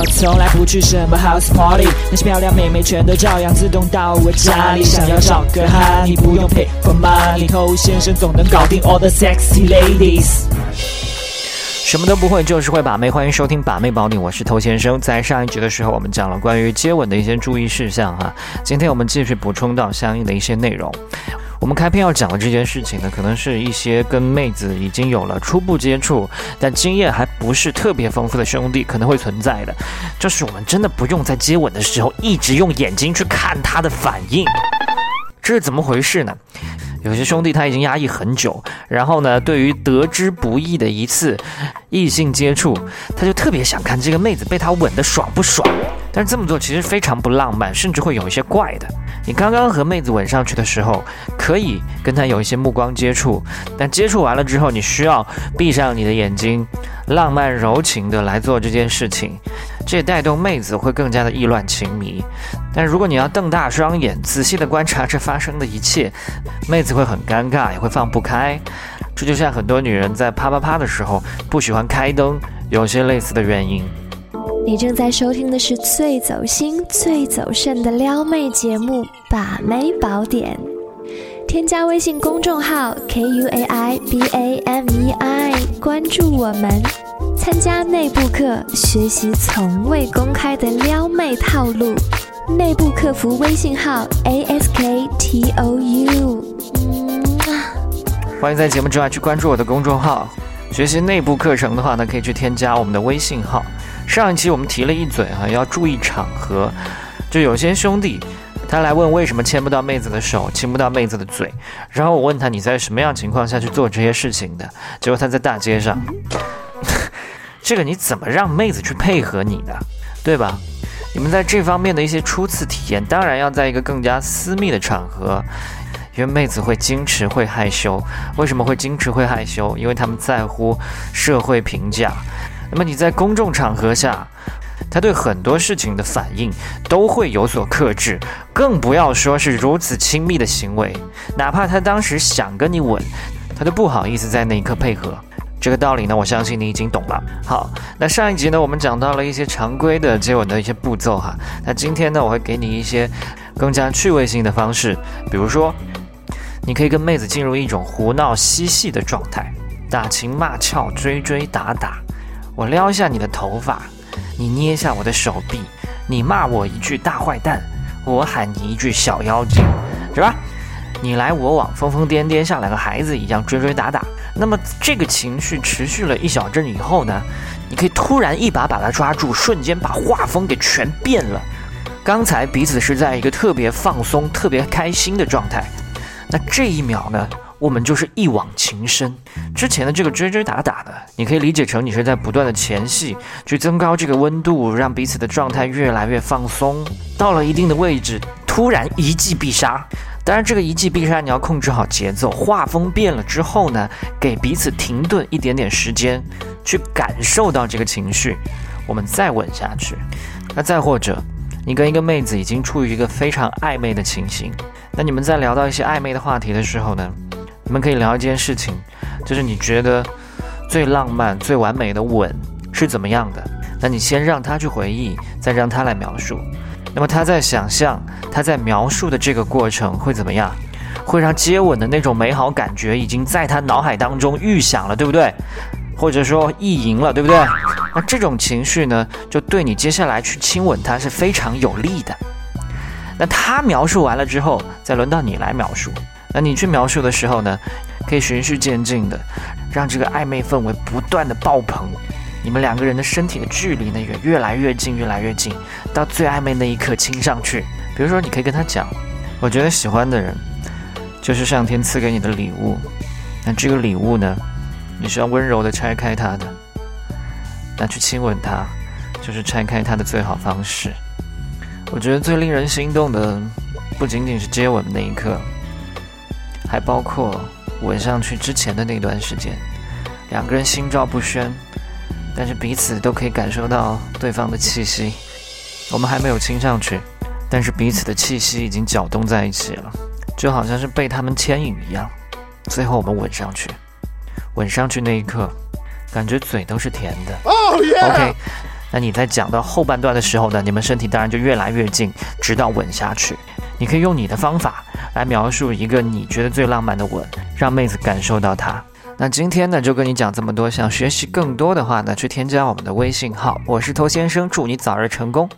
我从来不去什么 house party，那些漂亮妹妹全都照样自动到我家里。想要找个哈，你不用 pay for money，偷先生总能搞定 all the sexy ladies。什么都不会，就是会把妹。欢迎收听《把妹宝典》，我是偷先生。在上一集的时候，我们讲了关于接吻的一些注意事项哈。今天我们继续补充到相应的一些内容。我们开篇要讲的这件事情呢，可能是一些跟妹子已经有了初步接触，但经验还不是特别丰富的兄弟可能会存在的，就是我们真的不用在接吻的时候一直用眼睛去看他的反应，这是怎么回事呢？有些兄弟他已经压抑很久，然后呢，对于得之不易的一次异性接触，他就特别想看这个妹子被他吻得爽不爽。但是这么做其实非常不浪漫，甚至会有一些怪的。你刚刚和妹子吻上去的时候，可以跟她有一些目光接触，但接触完了之后，你需要闭上你的眼睛，浪漫柔情的来做这件事情，这也带动妹子会更加的意乱情迷。但如果你要瞪大双眼，仔细的观察这发生的一切，妹子会很尴尬，也会放不开。这就像很多女人在啪啪啪的时候不喜欢开灯，有些类似的原因。你正在收听的是最走心、最走肾的撩妹节目《把妹宝典》，添加微信公众号 k u a i b a m e i，关注我们，参加内部课，学习从未公开的撩妹套路。内部客服微信号 a s k t o u。欢迎在节目之外去关注我的公众号，学习内部课程的话呢，可以去添加我们的微信号。上一期我们提了一嘴哈，要注意场合。就有些兄弟，他来问为什么牵不到妹子的手，亲不到妹子的嘴。然后我问他你在什么样情况下去做这些事情的？结果他在大街上。这个你怎么让妹子去配合你的，对吧？你们在这方面的一些初次体验，当然要在一个更加私密的场合，因为妹子会矜持会害羞。为什么会矜持会害羞？因为他们在乎社会评价。那么你在公众场合下，他对很多事情的反应都会有所克制，更不要说是如此亲密的行为。哪怕他当时想跟你吻，他都不好意思在那一刻配合。这个道理呢，我相信你已经懂了。好，那上一集呢，我们讲到了一些常规的接吻的一些步骤哈。那今天呢，我会给你一些更加趣味性的方式，比如说，你可以跟妹子进入一种胡闹嬉戏的状态，打情骂俏，追追打打。我撩一下你的头发，你捏一下我的手臂，你骂我一句大坏蛋，我喊你一句小妖精，是吧？你来我往，疯疯癫癫，像两个孩子一样追追打打。那么这个情绪持续了一小阵以后呢，你可以突然一把把他抓住，瞬间把画风给全变了。刚才彼此是在一个特别放松、特别开心的状态，那这一秒呢？我们就是一往情深。之前的这个追追打打的，你可以理解成你是在不断的前戏，去增高这个温度，让彼此的状态越来越放松。到了一定的位置，突然一记必杀。当然，这个一记必杀你要控制好节奏。画风变了之后呢，给彼此停顿一点点时间，去感受到这个情绪，我们再吻下去。那再或者，你跟一个妹子已经处于一个非常暧昧的情形，那你们在聊到一些暧昧的话题的时候呢？你们可以聊一件事情，就是你觉得最浪漫、最完美的吻是怎么样的？那你先让他去回忆，再让他来描述。那么他在想象、他在描述的这个过程会怎么样？会让接吻的那种美好感觉已经在他脑海当中预想了，对不对？或者说意淫了，对不对？那这种情绪呢，就对你接下来去亲吻他是非常有利的。那他描述完了之后，再轮到你来描述。那你去描述的时候呢，可以循序渐进的，让这个暧昧氛围不断的爆棚，你们两个人的身体的距离呢也越来越近，越来越近，到最暧昧那一刻亲上去。比如说，你可以跟他讲，我觉得喜欢的人就是上天赐给你的礼物，那这个礼物呢，你是要温柔的拆开它的，那去亲吻他，就是拆开它的最好方式。我觉得最令人心动的，不仅仅是接吻的那一刻。还包括吻上去之前的那段时间，两个人心照不宣，但是彼此都可以感受到对方的气息。我们还没有亲上去，但是彼此的气息已经搅动在一起了，就好像是被他们牵引一样。最后我们吻上去，吻上去那一刻，感觉嘴都是甜的。OK，那你在讲到后半段的时候呢，你们身体当然就越来越近，直到吻下去。你可以用你的方法来描述一个你觉得最浪漫的吻，让妹子感受到它。那今天呢，就跟你讲这么多。想学习更多的话呢，去添加我们的微信号。我是头先生，祝你早日成功。